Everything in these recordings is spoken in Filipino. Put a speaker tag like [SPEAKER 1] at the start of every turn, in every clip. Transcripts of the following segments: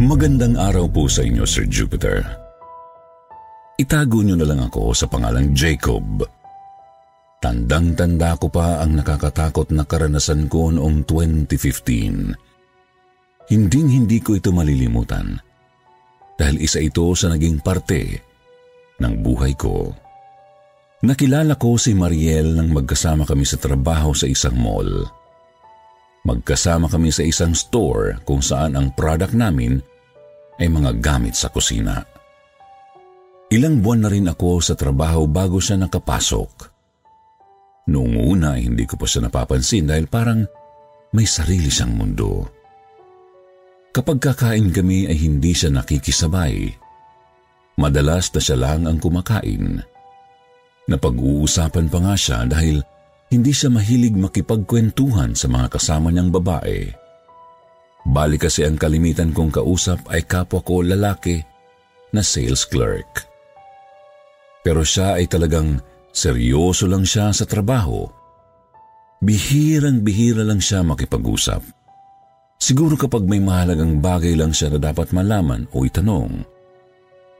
[SPEAKER 1] Magandang araw po sa inyo, Sir Jupiter. Itago niyo na lang ako sa pangalang Jacob. Tandang-tanda ko pa ang nakakatakot na karanasan ko noong 2015. Hinding-hindi ko ito malilimutan dahil isa ito sa naging parte ng buhay ko. Nakilala ko si Mariel nang magkasama kami sa trabaho sa isang mall. Magkasama kami sa isang store kung saan ang product namin ay mga gamit sa kusina. Ilang buwan na rin ako sa trabaho bago siya nakapasok. Noong una hindi ko pa siya napapansin dahil parang may sarili siyang mundo. Kapag kakain kami ay hindi siya nakikisabay. Madalas na siya lang ang kumakain. Napag-uusapan pa nga siya dahil hindi siya mahilig makipagkwentuhan sa mga kasama niyang babae. Bali kasi ang kalimitan kong kausap ay kapwa ko lalaki na sales clerk. Pero siya ay talagang seryoso lang siya sa trabaho. Bihirang-bihira lang siya makipag-usap. Siguro kapag may mahalagang bagay lang siya na dapat malaman o itanong.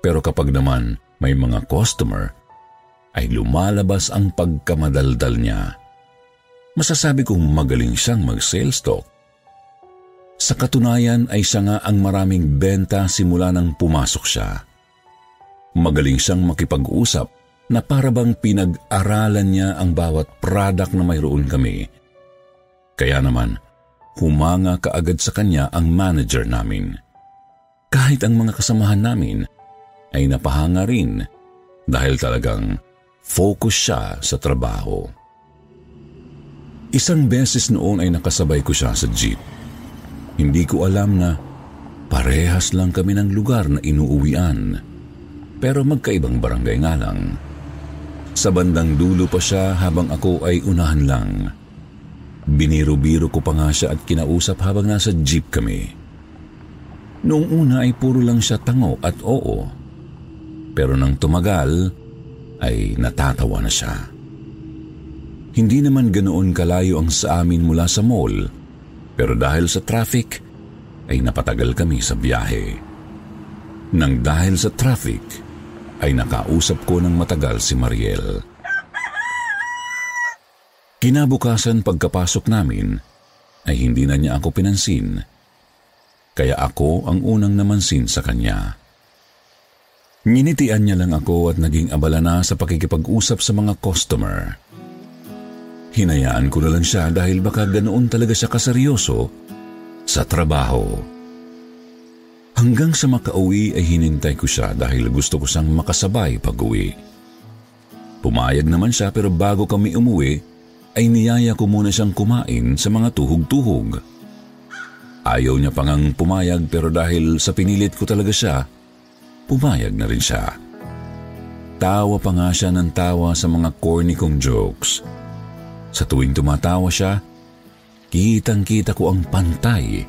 [SPEAKER 1] Pero kapag naman may mga customer, ay lumalabas ang pagkamadaldal niya masasabi kong magaling siyang mag-sales talk. Sa katunayan ay siya nga ang maraming benta simula nang pumasok siya. Magaling siyang makipag-usap na parabang pinag-aralan niya ang bawat product na mayroon kami. Kaya naman, humanga kaagad sa kanya ang manager namin. Kahit ang mga kasamahan namin ay napahanga rin dahil talagang focus siya sa trabaho. Isang beses noon ay nakasabay ko siya sa jeep. Hindi ko alam na parehas lang kami ng lugar na inuuwian. Pero magkaibang barangay nga lang. Sa bandang dulo pa siya habang ako ay unahan lang. Biniro-biro ko pa nga siya at kinausap habang nasa jeep kami. Noong una ay puro lang siya tango at oo. Pero nang tumagal ay natatawa na siya. Hindi naman ganoon kalayo ang sa amin mula sa mall, pero dahil sa traffic, ay napatagal kami sa biyahe. Nang dahil sa traffic, ay nakausap ko ng matagal si Mariel. Kinabukasan pagkapasok namin, ay hindi na niya ako pinansin, kaya ako ang unang namansin sa kanya. Nginitian niya lang ako at naging abala na sa pakikipag-usap sa mga customer. Hinayaan ko na lang siya dahil baka ganoon talaga siya kaseryoso sa trabaho. Hanggang sa makauwi ay hinintay ko siya dahil gusto ko siyang makasabay pag-uwi. Pumayag naman siya pero bago kami umuwi ay niyaya ko muna siyang kumain sa mga tuhog-tuhog. Ayaw niya pangang pumayag pero dahil sa pinilit ko talaga siya, pumayag na rin siya. Tawa pa nga siya ng tawa sa mga corny kong jokes – sa tuwing tumatawa siya, kitang-kita ko ang pantay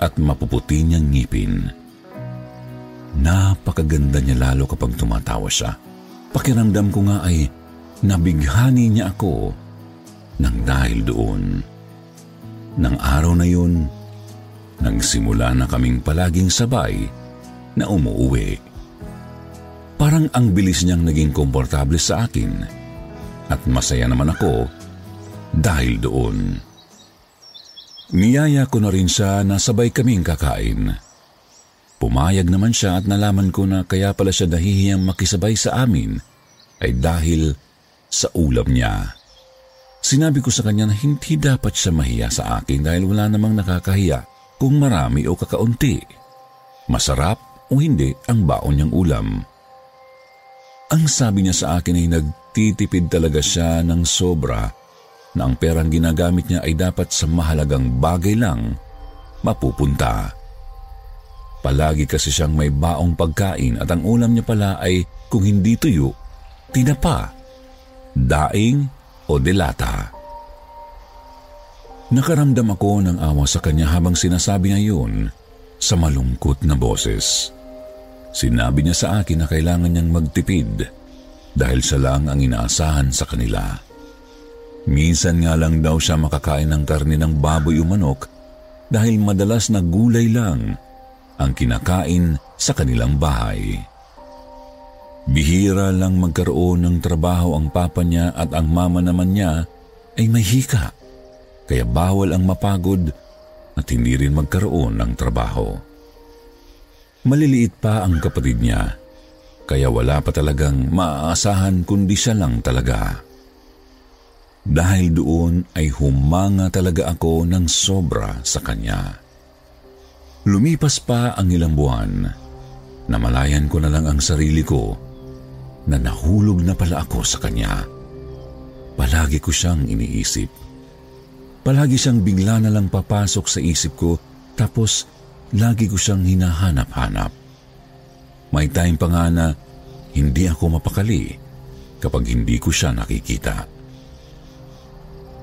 [SPEAKER 1] at mapuputi niyang ngipin. Napakaganda niya lalo kapag tumatawa siya. Pakiramdam ko nga ay nabighani niya ako nang dahil doon. Nang araw na yun, nang simula na kaming palaging sabay na umuuwi. Parang ang bilis niyang naging komportable sa akin at masaya naman ako dahil doon. Niyaya ko na rin siya na sabay kaming kakain. Pumayag naman siya at nalaman ko na kaya pala siya nahihiyang makisabay sa amin ay dahil sa ulam niya. Sinabi ko sa kanya na hindi dapat siya mahiya sa akin dahil wala namang nakakahiya kung marami o kakaunti. Masarap o hindi ang baon niyang ulam. Ang sabi niya sa akin ay nagtitipid talaga siya ng sobra na ang perang ginagamit niya ay dapat sa mahalagang bagay lang mapupunta. Palagi kasi siyang may baong pagkain at ang ulam niya pala ay kung hindi tuyo, tinapa, daing o delata. Nakaramdam ako ng awa sa kanya habang sinasabi niya yun sa malungkot na boses. Sinabi niya sa akin na kailangan niyang magtipid dahil siya lang ang inaasahan sa kanila. Minsan nga lang daw siya makakain ng karne ng baboy o manok dahil madalas na gulay lang ang kinakain sa kanilang bahay. Bihira lang magkaroon ng trabaho ang papa niya at ang mama naman niya ay may hika, kaya bawal ang mapagod at hindi rin magkaroon ng trabaho. Maliliit pa ang kapatid niya, kaya wala pa talagang maaasahan kundi siya lang talaga. Dahil doon ay humanga talaga ako ng sobra sa kanya. Lumipas pa ang ilang buwan, namalayan ko na lang ang sarili ko na nahulog na pala ako sa kanya. Palagi ko siyang iniisip. Palagi siyang bigla na lang papasok sa isip ko tapos lagi ko siyang hinahanap-hanap. May time pa nga na hindi ako mapakali kapag hindi ko siya nakikita.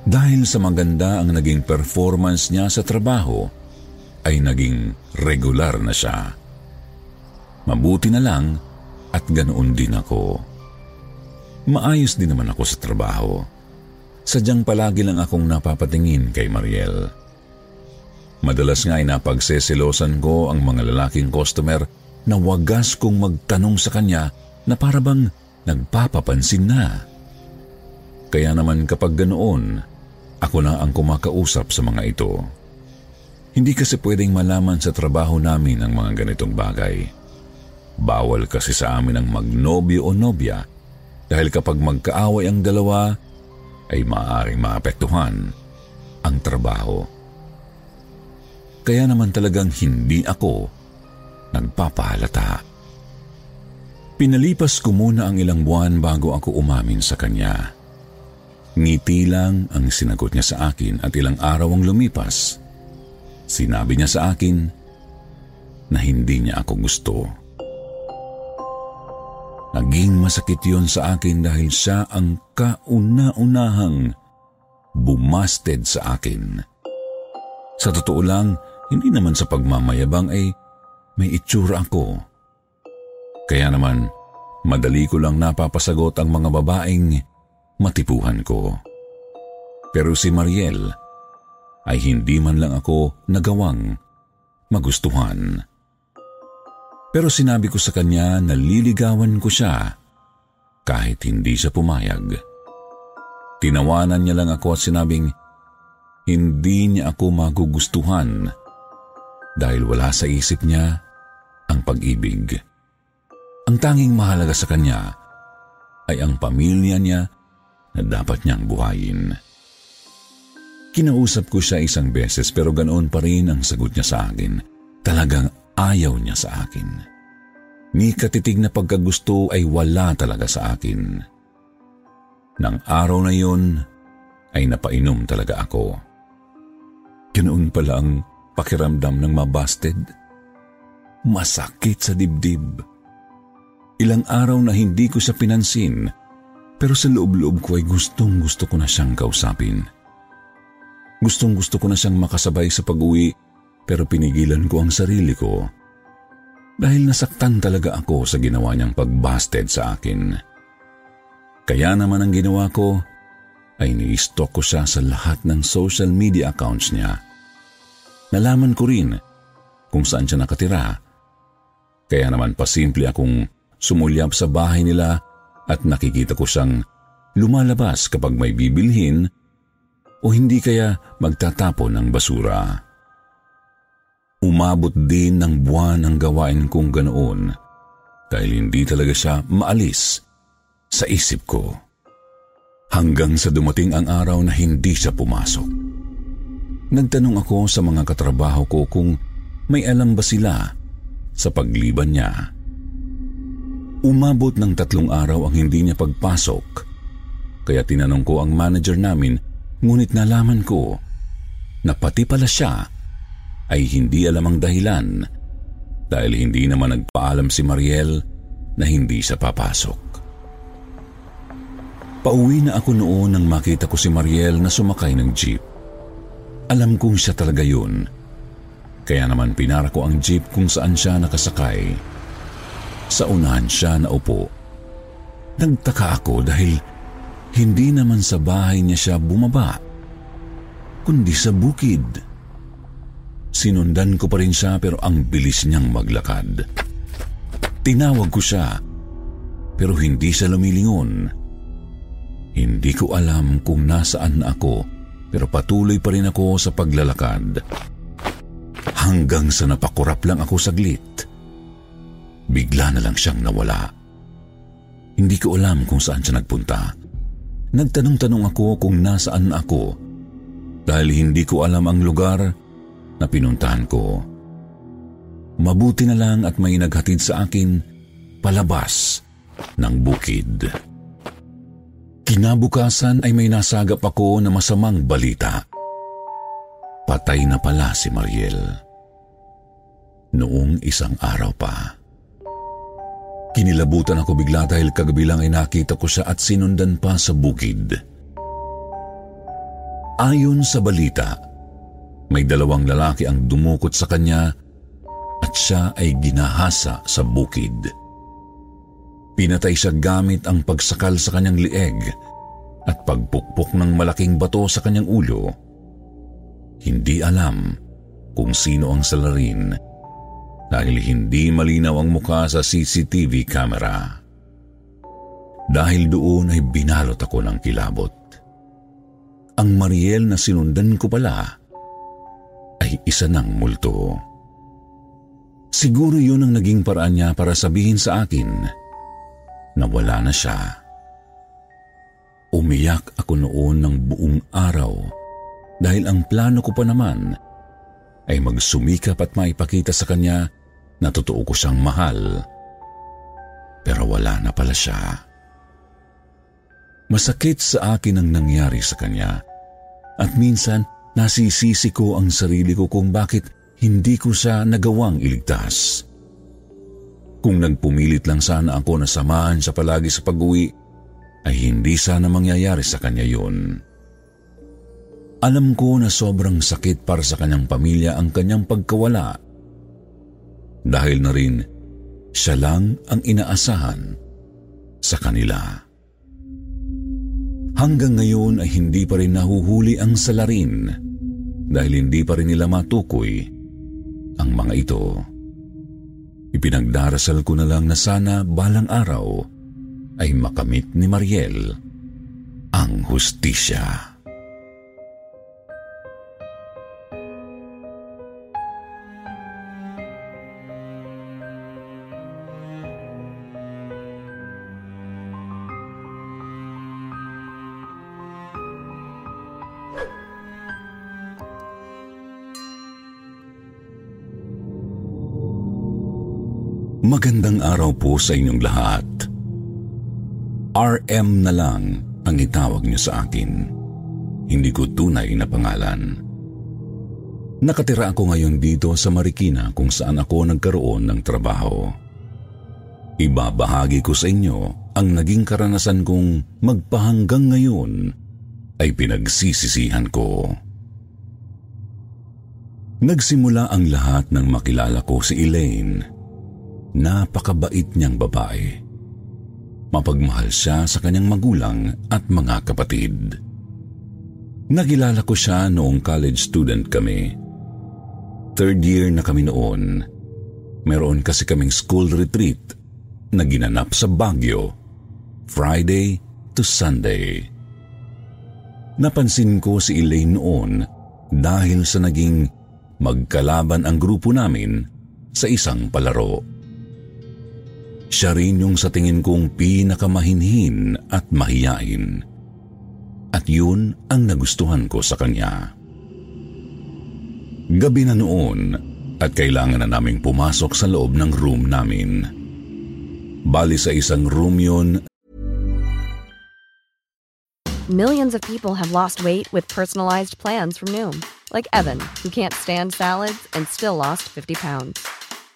[SPEAKER 1] Dahil sa maganda ang naging performance niya sa trabaho, ay naging regular na siya. Mabuti na lang at ganoon din ako. Maayos din naman ako sa trabaho. Sadyang palagi lang akong napapatingin kay Mariel. Madalas nga ay napagseselosan ko ang mga lalaking customer na wagas kong magtanong sa kanya na parabang nagpapapansin na. Kaya naman kapag ganoon, ako na ang kumakausap sa mga ito. Hindi kasi pwedeng malaman sa trabaho namin ang mga ganitong bagay. Bawal kasi sa amin ang magnobyo o nobya dahil kapag magkaaway ang dalawa ay maaaring maapektuhan ang trabaho. Kaya naman talagang hindi ako nagpapahalata. Pinalipas ko muna ang ilang buwan bago ako umamin sa kanya. Ngiti lang ang sinagot niya sa akin at ilang araw ang lumipas. Sinabi niya sa akin na hindi niya ako gusto. Naging masakit yon sa akin dahil siya ang kauna-unahang bumasted sa akin. Sa totoo lang, hindi naman sa pagmamayabang ay may itsura ako. Kaya naman, madali ko lang napapasagot ang mga babaeng matipuhan ko. Pero si Mariel ay hindi man lang ako nagawang magustuhan. Pero sinabi ko sa kanya na liligawan ko siya kahit hindi siya pumayag. Tinawanan niya lang ako at sinabing hindi niya ako magugustuhan dahil wala sa isip niya ang pag-ibig. Ang tanging mahalaga sa kanya ay ang pamilya niya na dapat niyang buhayin. Kinausap ko siya isang beses pero ganoon pa rin ang sagot niya sa akin. Talagang ayaw niya sa akin. Ni katitig na pagkagusto ay wala talaga sa akin. Nang araw na yun, ay napainom talaga ako. Ganoon pala ang pakiramdam ng mabasted. Masakit sa dibdib. Ilang araw na hindi ko siya pinansin pero sa loob-loob ko ay gustong gusto ko na siyang kausapin. Gustong gusto ko na siyang makasabay sa pag-uwi pero pinigilan ko ang sarili ko dahil nasaktan talaga ako sa ginawa niyang pagbasted sa akin. Kaya naman ang ginawa ko ay ni-stalk ko siya sa lahat ng social media accounts niya. Nalaman ko rin kung saan siya nakatira. Kaya naman pasimple akong sumulyap sa bahay nila at nakikita ko siyang lumalabas kapag may bibilhin o hindi kaya magtatapon ng basura. Umabot din ng buwan ang gawain kong ganoon dahil hindi talaga siya maalis sa isip ko. Hanggang sa dumating ang araw na hindi siya pumasok. Nagtanong ako sa mga katrabaho ko kung may alam ba sila sa pagliban niya. Umabot ng tatlong araw ang hindi niya pagpasok, kaya tinanong ko ang manager namin ngunit nalaman ko na pati pala siya ay hindi alam ang dahilan dahil hindi naman nagpaalam si Mariel na hindi siya papasok. Pauwi na ako noon nang makita ko si Mariel na sumakay ng jeep. Alam kong siya talaga yun. Kaya naman pinara ko ang jeep kung saan siya nakasakay. Sa unahan siya na upo. Nagtaka ako dahil hindi naman sa bahay niya siya bumaba, kundi sa bukid. Sinundan ko pa rin siya pero ang bilis niyang maglakad. Tinawag ko siya pero hindi siya lumilingon. Hindi ko alam kung nasaan na ako pero patuloy pa rin ako sa paglalakad. Hanggang sa napakurap lang ako saglit Bigla na lang siyang nawala. Hindi ko alam kung saan siya nagpunta. Nagtanong-tanong ako kung nasaan ako dahil hindi ko alam ang lugar na pinuntahan ko. Mabuti na lang at may naghatid sa akin palabas ng bukid. Kinabukasan ay may nasagap ako na masamang balita. Patay na pala si Mariel. Noong isang araw pa. Kinilabutan ako bigla dahil kagabi lang ay nakita ko siya at sinundan pa sa bukid. Ayon sa balita, may dalawang lalaki ang dumukot sa kanya at siya ay ginahasa sa bukid. Pinatay siya gamit ang pagsakal sa kanyang lieg at pagpukpok ng malaking bato sa kanyang ulo. Hindi alam kung sino ang salarin dahil hindi malinaw ang muka sa CCTV camera. Dahil doon ay binalot ako ng kilabot. Ang Mariel na sinundan ko pala ay isa ng multo. Siguro yun ang naging paraan niya para sabihin sa akin na wala na siya. Umiyak ako noon ng buong araw dahil ang plano ko pa naman ay magsumikap at maipakita sa kanya na totoo ko siyang mahal. Pero wala na pala siya. Masakit sa akin ang nangyari sa kanya at minsan nasisisi ko ang sarili ko kung bakit hindi ko siya nagawang iligtas. Kung nagpumilit lang sana ako na samahan siya palagi sa pag-uwi, ay hindi sana mangyayari sa kanya yun. Alam ko na sobrang sakit para sa kanyang pamilya ang kanyang pagkawala dahil na rin siya lang ang inaasahan sa kanila. Hanggang ngayon ay hindi pa rin nahuhuli ang salarin dahil hindi pa rin nila matukoy ang mga ito. Ipinagdarasal ko na lang na sana balang araw ay makamit ni Mariel ang hustisya. Magandang araw po sa inyong lahat. RM na lang ang itawag niyo sa akin. Hindi ko tunay na pangalan. Nakatira ako ngayon dito sa Marikina kung saan ako nagkaroon ng trabaho. Ibabahagi ko sa inyo ang naging karanasan kong magpahanggang ngayon ay pinagsisisihan ko. Nagsimula ang lahat ng makilala ko si Elaine Napakabait niyang babae. Mapagmahal siya sa kanyang magulang at mga kapatid. Nagilala ko siya noong college student kami. Third year na kami noon. Meron kasi kaming school retreat na ginanap sa Baguio, Friday to Sunday. Napansin ko si Elaine noon dahil sa naging magkalaban ang grupo namin sa isang palaro. Siya rin yung sa tingin kong pinakamahinhin at mahiyain. At yun ang nagustuhan ko sa kanya. Gabi na noon at kailangan na naming pumasok sa loob ng room namin. Bali sa isang room yun
[SPEAKER 2] Millions of people have lost weight with personalized plans from Noom, like Evan, who can't stand salads and still lost 50 pounds.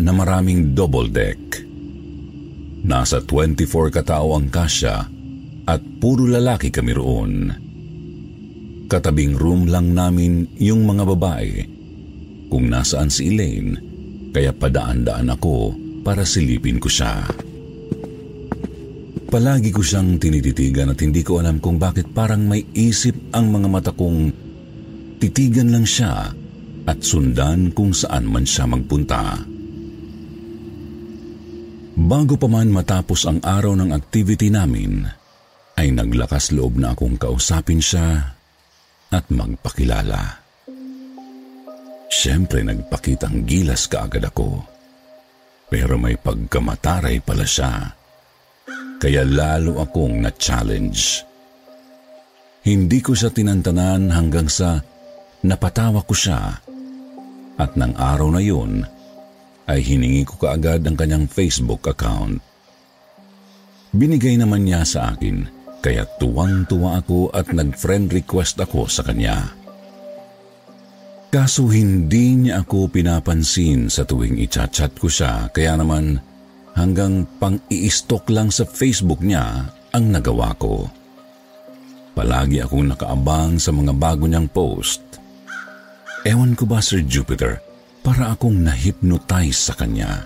[SPEAKER 1] Na maraming double deck. Nasa 24 katao ang kasya at puro lalaki kami roon. Katabing room lang namin yung mga babae. Kung nasaan si Elaine, kaya padaan-daan ako para silipin ko siya. Palagi ko siyang tinititigan at hindi ko alam kung bakit parang may isip ang mga mata kong titigan lang siya at sundan kung saan man siya magpunta. Bago pa man matapos ang araw ng activity namin, ay naglakas loob na akong kausapin siya at magpakilala. Siyempre nagpakitang gilas kaagad ako. Pero may pagkamataray pala siya. Kaya lalo akong na-challenge. Hindi ko siya tinantanan hanggang sa napatawa ko siya. At ng araw na yun, ay hiningi ko kaagad ang kanyang Facebook account. Binigay naman niya sa akin, kaya tuwang-tuwa ako at nag-friend request ako sa kanya. Kaso hindi niya ako pinapansin sa tuwing i-chat ko siya, kaya naman hanggang pang-i-stalk lang sa Facebook niya ang nagawa ko. Palagi akong nakaabang sa mga bago niyang post. Ewan ko ba Sir Jupiter, para akong na-hypnotize sa kanya.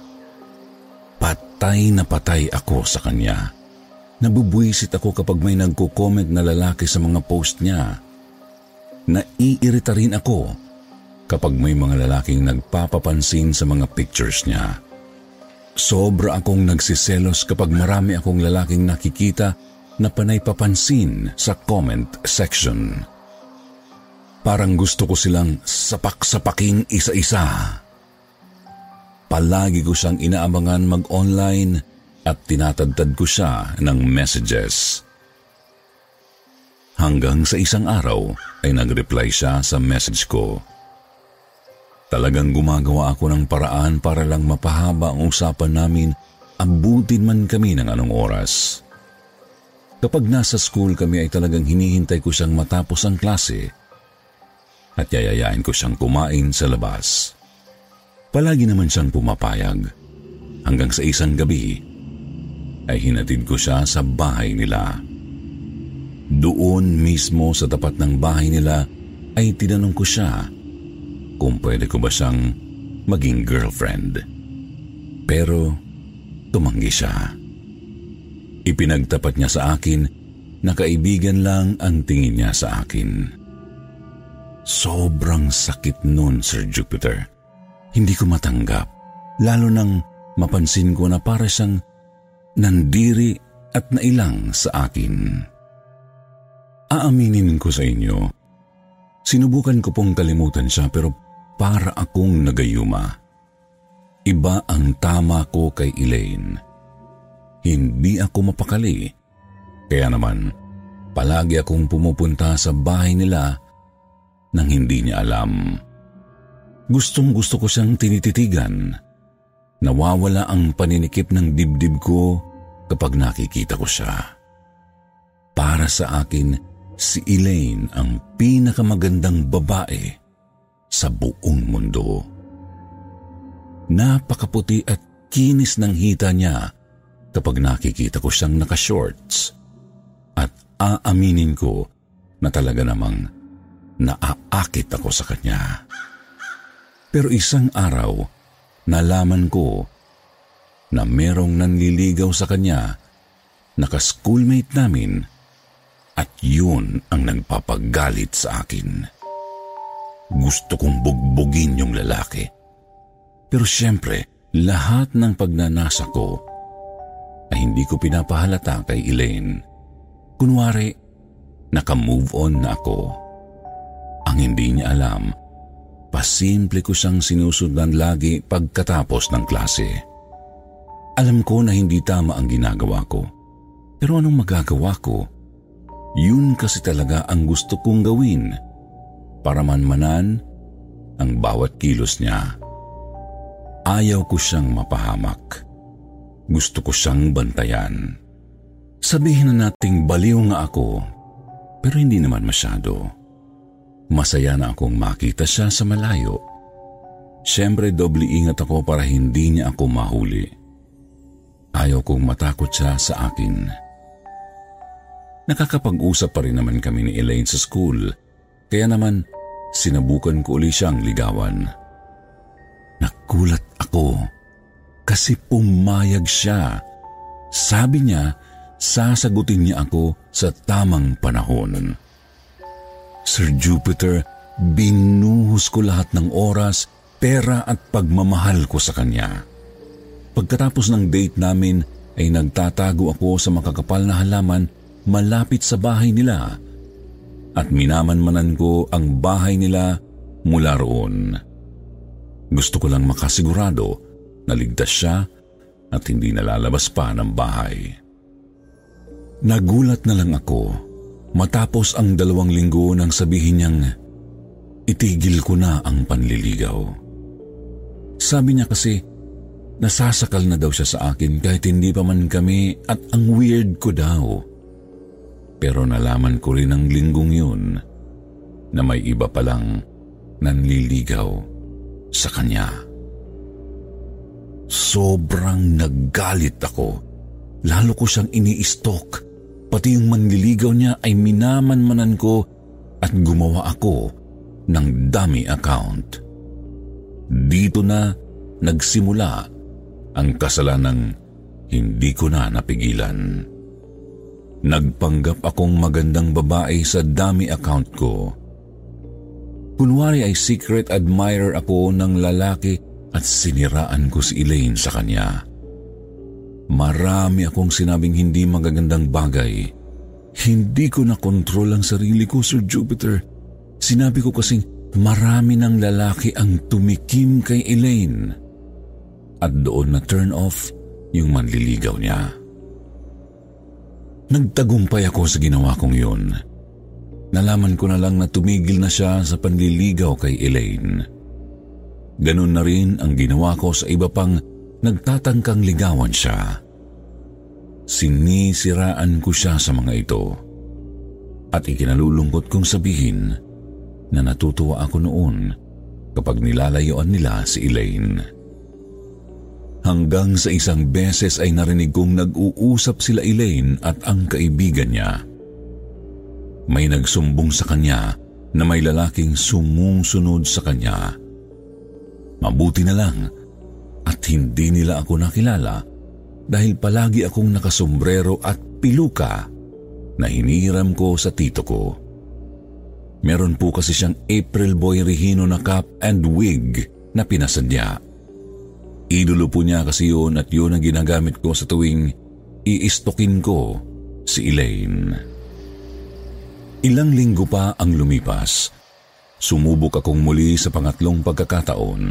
[SPEAKER 1] Patay na patay ako sa kanya. Nabubwisit ako kapag may nagko-comment na lalaki sa mga post niya. Naiirita rin ako kapag may mga lalaking nagpapapansin sa mga pictures niya. Sobra akong nagsiselos kapag marami akong lalaking nakikita na panay papansin sa comment section. Parang gusto ko silang sapak-sapaking isa-isa. Palagi ko siyang inaabangan mag-online at tinatadtad ko siya ng messages. Hanggang sa isang araw ay nag-reply siya sa message ko. Talagang gumagawa ako ng paraan para lang mapahaba ang usapan namin abutin man kami ng anong oras. Kapag nasa school kami ay talagang hinihintay ko siyang matapos ang klase at yayayain ko siyang kumain sa labas. Palagi naman siyang pumapayag hanggang sa isang gabi ay hinatid ko siya sa bahay nila. Doon mismo sa tapat ng bahay nila ay tinanong ko siya kung pwede ko ba siyang maging girlfriend. Pero tumanggi siya. Ipinagtapat niya sa akin na kaibigan lang ang tingin niya sa akin. Sobrang sakit nun, Sir Jupiter. Hindi ko matanggap. Lalo nang mapansin ko na para siyang nandiri at nailang sa akin. Aaminin ko sa inyo, sinubukan ko pong kalimutan siya pero para akong nagayuma. Iba ang tama ko kay Elaine. Hindi ako mapakali. Kaya naman, palagi akong pumupunta sa bahay nila nang hindi niya alam. Gustong gusto ko siyang tinititigan. Nawawala ang paninikip ng dibdib ko kapag nakikita ko siya. Para sa akin, si Elaine ang pinakamagandang babae sa buong mundo. Napakaputi at kinis ng hita niya kapag nakikita ko siyang nakashorts. At aaminin ko na talaga namang naaakit ako sa kanya. Pero isang araw, nalaman ko na merong nanliligaw sa kanya, naka-schoolmate namin, at yun ang nagpapagalit sa akin. Gusto kong bugbugin yung lalaki. Pero siyempre, lahat ng pagnanasa ko ay hindi ko pinapahalata kay Elaine. Kunwari, naka-move on na ako. Ang hindi niya alam, pasimple ko siyang sinusundan lagi pagkatapos ng klase. Alam ko na hindi tama ang ginagawa ko. Pero anong magagawa ko? Yun kasi talaga ang gusto kong gawin para manmanan ang bawat kilos niya. Ayaw ko siyang mapahamak. Gusto ko siyang bantayan. Sabihin na nating baliw nga ako, pero hindi naman masyado. Masaya na akong makita siya sa malayo. Siyempre, doble ingat ako para hindi niya ako mahuli. Ayaw kong matakot siya sa akin. Nakakapag-usap pa rin naman kami ni Elaine sa school, kaya naman sinabukan ko uli siyang ligawan. Nakulat ako kasi pumayag siya. Sabi niya, sasagutin niya ako sa tamang panahon. Sir Jupiter, binuhos ko lahat ng oras, pera at pagmamahal ko sa kanya. Pagkatapos ng date namin ay nagtatago ako sa makakapal na halaman malapit sa bahay nila at minamanmanan ko ang bahay nila mula roon. Gusto ko lang makasigurado na ligtas siya at hindi nalalabas pa ng bahay. Nagulat na lang ako Matapos ang dalawang linggo nang sabihin niyang itigil ko na ang panliligaw. Sabi niya kasi nasasakal na daw siya sa akin kahit hindi pa man kami at ang weird ko daw. Pero nalaman ko rin ang linggong yun na may iba palang nanliligaw sa kanya. Sobrang naggalit ako. Lalo ko siyang ini-stalk Pati yung manliligaw niya ay minamanmanan ko at gumawa ako ng dummy account. Dito na nagsimula ang kasalanang hindi ko na napigilan. Nagpanggap akong magandang babae sa dummy account ko. Kunwari ay secret admirer ako ng lalaki at siniraan ko si Elaine sa kanya. Marami akong sinabing hindi magagandang bagay. Hindi ko na kontrol ang sarili ko, Sir Jupiter. Sinabi ko kasing marami ng lalaki ang tumikim kay Elaine. At doon na turn off yung manliligaw niya. Nagtagumpay ako sa ginawa kong yun. Nalaman ko na lang na tumigil na siya sa panliligaw kay Elaine. Ganun na rin ang ginawa ko sa iba pang nagtatangkang ligawan siya. Sinisiraan ko siya sa mga ito. At ikinalulungkot kong sabihin na natutuwa ako noon kapag nilalayuan nila si Elaine. Hanggang sa isang beses ay narinig kong nag-uusap sila Elaine at ang kaibigan niya. May nagsumbong sa kanya na may lalaking sumusunod sa kanya. Mabuti na lang at hindi nila ako nakilala dahil palagi akong nakasombrero at piluka na hinihiram ko sa tito ko. Meron po kasi siyang April Boy Regino na cap and wig na pinasadya. Idolo po niya kasi yun at yun ang ginagamit ko sa tuwing iistokin ko si Elaine. Ilang linggo pa ang lumipas. Sumubok akong muli sa pangatlong pagkakataon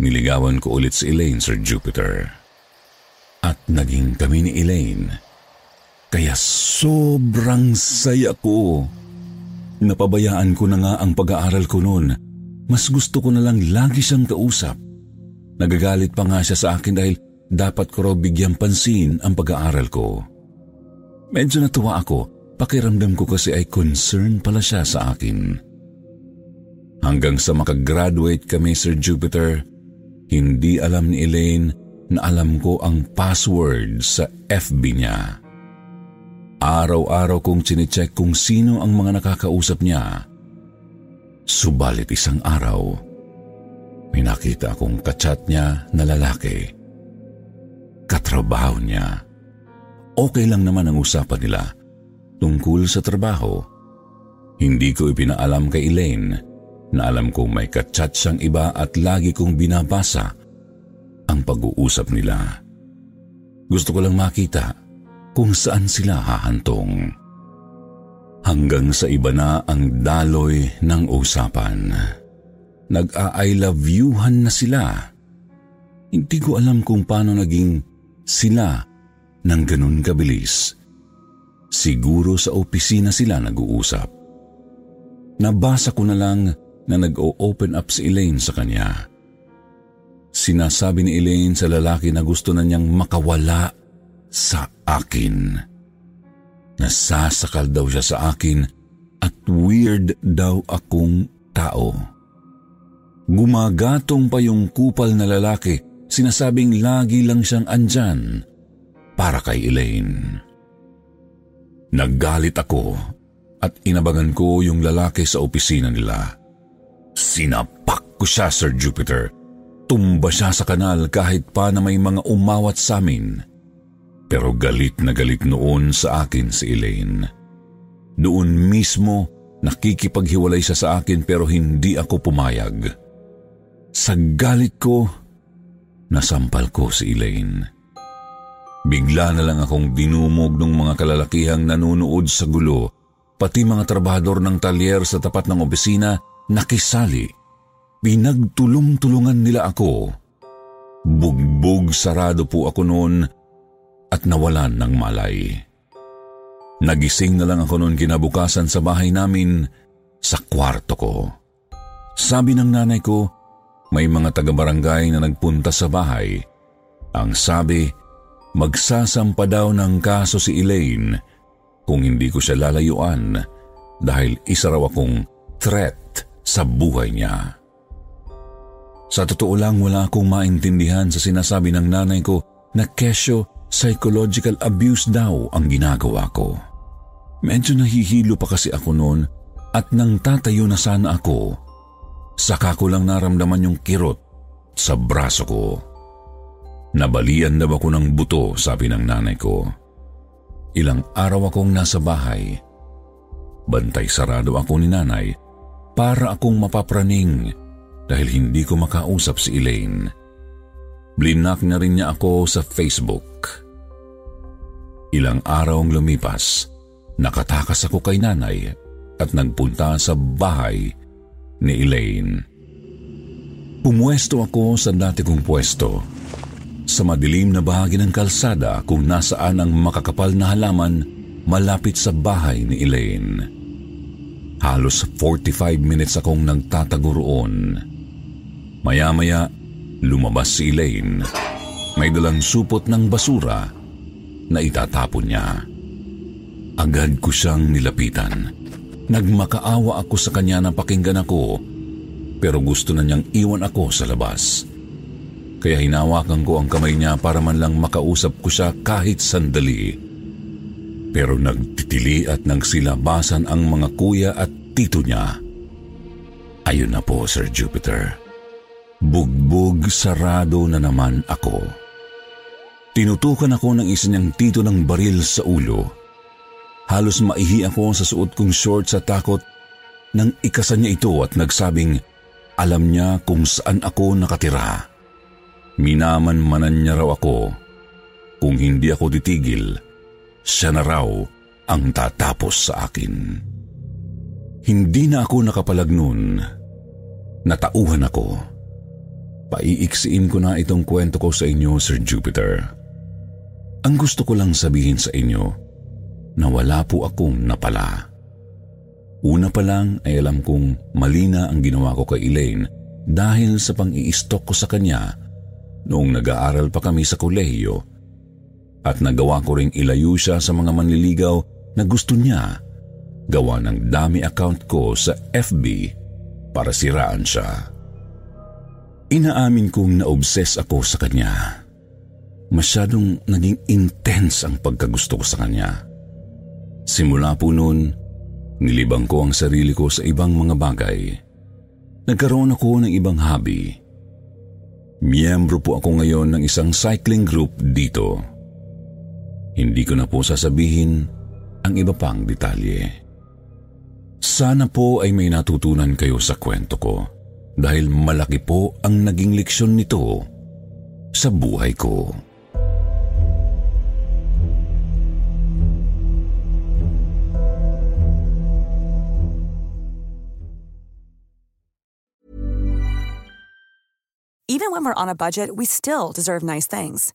[SPEAKER 1] Niligawan ko ulit si Elaine, Sir Jupiter. At naging kami ni Elaine. Kaya sobrang saya ko. Napabayaan ko na nga ang pag-aaral ko noon. Mas gusto ko na lang lagi siyang kausap. Nagagalit pa nga siya sa akin dahil dapat ko raw bigyang pansin ang pag-aaral ko. Medyo natuwa ako, pakiramdam ko kasi ay concern pala siya sa akin. Hanggang sa makagraduate kami, Sir Jupiter, hindi alam ni Elaine na alam ko ang password sa FB niya. Araw-araw kong chinecheck kung sino ang mga nakakausap niya. Subalit isang araw, may nakita akong kachat niya na lalaki. Katrabaho niya. Okay lang naman ang usapan nila tungkol sa trabaho. Hindi ko ipinaalam kay Elaine na alam kong may kachat siyang iba at lagi kong binabasa ang pag-uusap nila. Gusto ko lang makita kung saan sila hahantong. Hanggang sa iba na ang daloy ng usapan. Nag-a-I love youhan na sila. Hindi ko alam kung paano naging sila ng ganun kabilis. Siguro sa opisina sila nag-uusap. Nabasa ko na lang na nag-o-open up si Elaine sa kanya. Sinasabi ni Elaine sa lalaki na gusto na niyang makawala sa akin. Nasasakal daw siya sa akin at weird daw akong tao. Gumagatong pa yung kupal na lalaki, sinasabing lagi lang siyang andyan para kay Elaine. Naggalit ako at inabagan ko yung lalaki sa opisina nila. Sinapak ko siya, Sir Jupiter. Tumba siya sa kanal kahit pa na may mga umawat sa amin. Pero galit na galit noon sa akin si Elaine. Doon mismo nakikipaghiwalay siya sa akin pero hindi ako pumayag. Sa galit ko, nasampal ko si Elaine. Bigla na lang akong dinumog ng mga kalalakihang nanunood sa gulo, pati mga trabahador ng talyer sa tapat ng opisina nakisali. Pinagtulong-tulungan nila ako. Bugbog sarado po ako noon at nawalan ng malay. Nagising na lang ako noon kinabukasan sa bahay namin sa kwarto ko. Sabi ng nanay ko, may mga taga-barangay na nagpunta sa bahay. Ang sabi, magsasampa daw ng kaso si Elaine kung hindi ko siya lalayuan dahil isa raw akong threat sa buhay niya. Sa totoo lang wala akong maintindihan sa sinasabi ng nanay ko na kesyo psychological abuse daw ang ginagawa ko. Medyo nahihilo pa kasi ako noon at nang tatayo na sana ako, saka ko lang naramdaman yung kirot sa braso ko. Nabalian daw ako ng buto, sabi ng nanay ko. Ilang araw akong nasa bahay. Bantay sarado ako ni nanay para akong mapapraning dahil hindi ko makausap si Elaine. Blinak na rin niya ako sa Facebook. Ilang araw ang lumipas, nakatakas ako kay nanay at nagpunta sa bahay ni Elaine. Pumwesto ako sa dati kong pwesto. Sa madilim na bahagi ng kalsada kung nasaan ang makakapal na halaman malapit sa bahay ni Elaine. Halos 45 minutes akong nagtatago roon. Maya-maya, Lumabas si Elaine. May dalang supot ng basura na itatapon niya. Agad ko siyang nilapitan. Nagmakaawa ako sa kanya na pakinggan ako pero gusto na niyang iwan ako sa labas. Kaya hinawakan ko ang kamay niya para man lang makausap ko siya kahit sandali. Pero nagtitili at nagsilabasan ang mga kuya at tito niya. Ayun na po, Sir Jupiter. Bugbog sarado na naman ako. Tinutukan ako ng isa tito ng baril sa ulo. Halos maihi ako sa suot kong short sa takot nang ikasan niya ito at nagsabing alam niya kung saan ako nakatira. Minaman-manan niya raw ako. Kung hindi ako titigil, siya na raw ang tatapos sa akin. Hindi na ako nakapalag noon. Natauhan ako. Paiiksiin ko na itong kwento ko sa inyo, Sir Jupiter. Ang gusto ko lang sabihin sa inyo na wala po akong napala. Una pa lang ay alam kong mali na ang ginawa ko kay Elaine dahil sa pang-i-stalk ko sa kanya noong nag-aaral pa kami sa kolehiyo at nagawa ko ring ilayo siya sa mga manliligaw na gusto niya gawa ng dami account ko sa FB para siraan siya. Inaamin kong na-obsess ako sa kanya. Masyadong naging intense ang pagkagusto ko sa kanya. Simula po noon, nilibang ko ang sarili ko sa ibang mga bagay. Nagkaroon ako ng ibang hobby. Miyembro po ako ngayon ng isang cycling group dito. Hindi ko na po sasabihin ang iba pang detalye. Sana po ay may natutunan kayo sa kwento ko dahil malaki po ang naging leksyon nito sa buhay ko.
[SPEAKER 3] Even when we're on a budget, we still deserve nice things.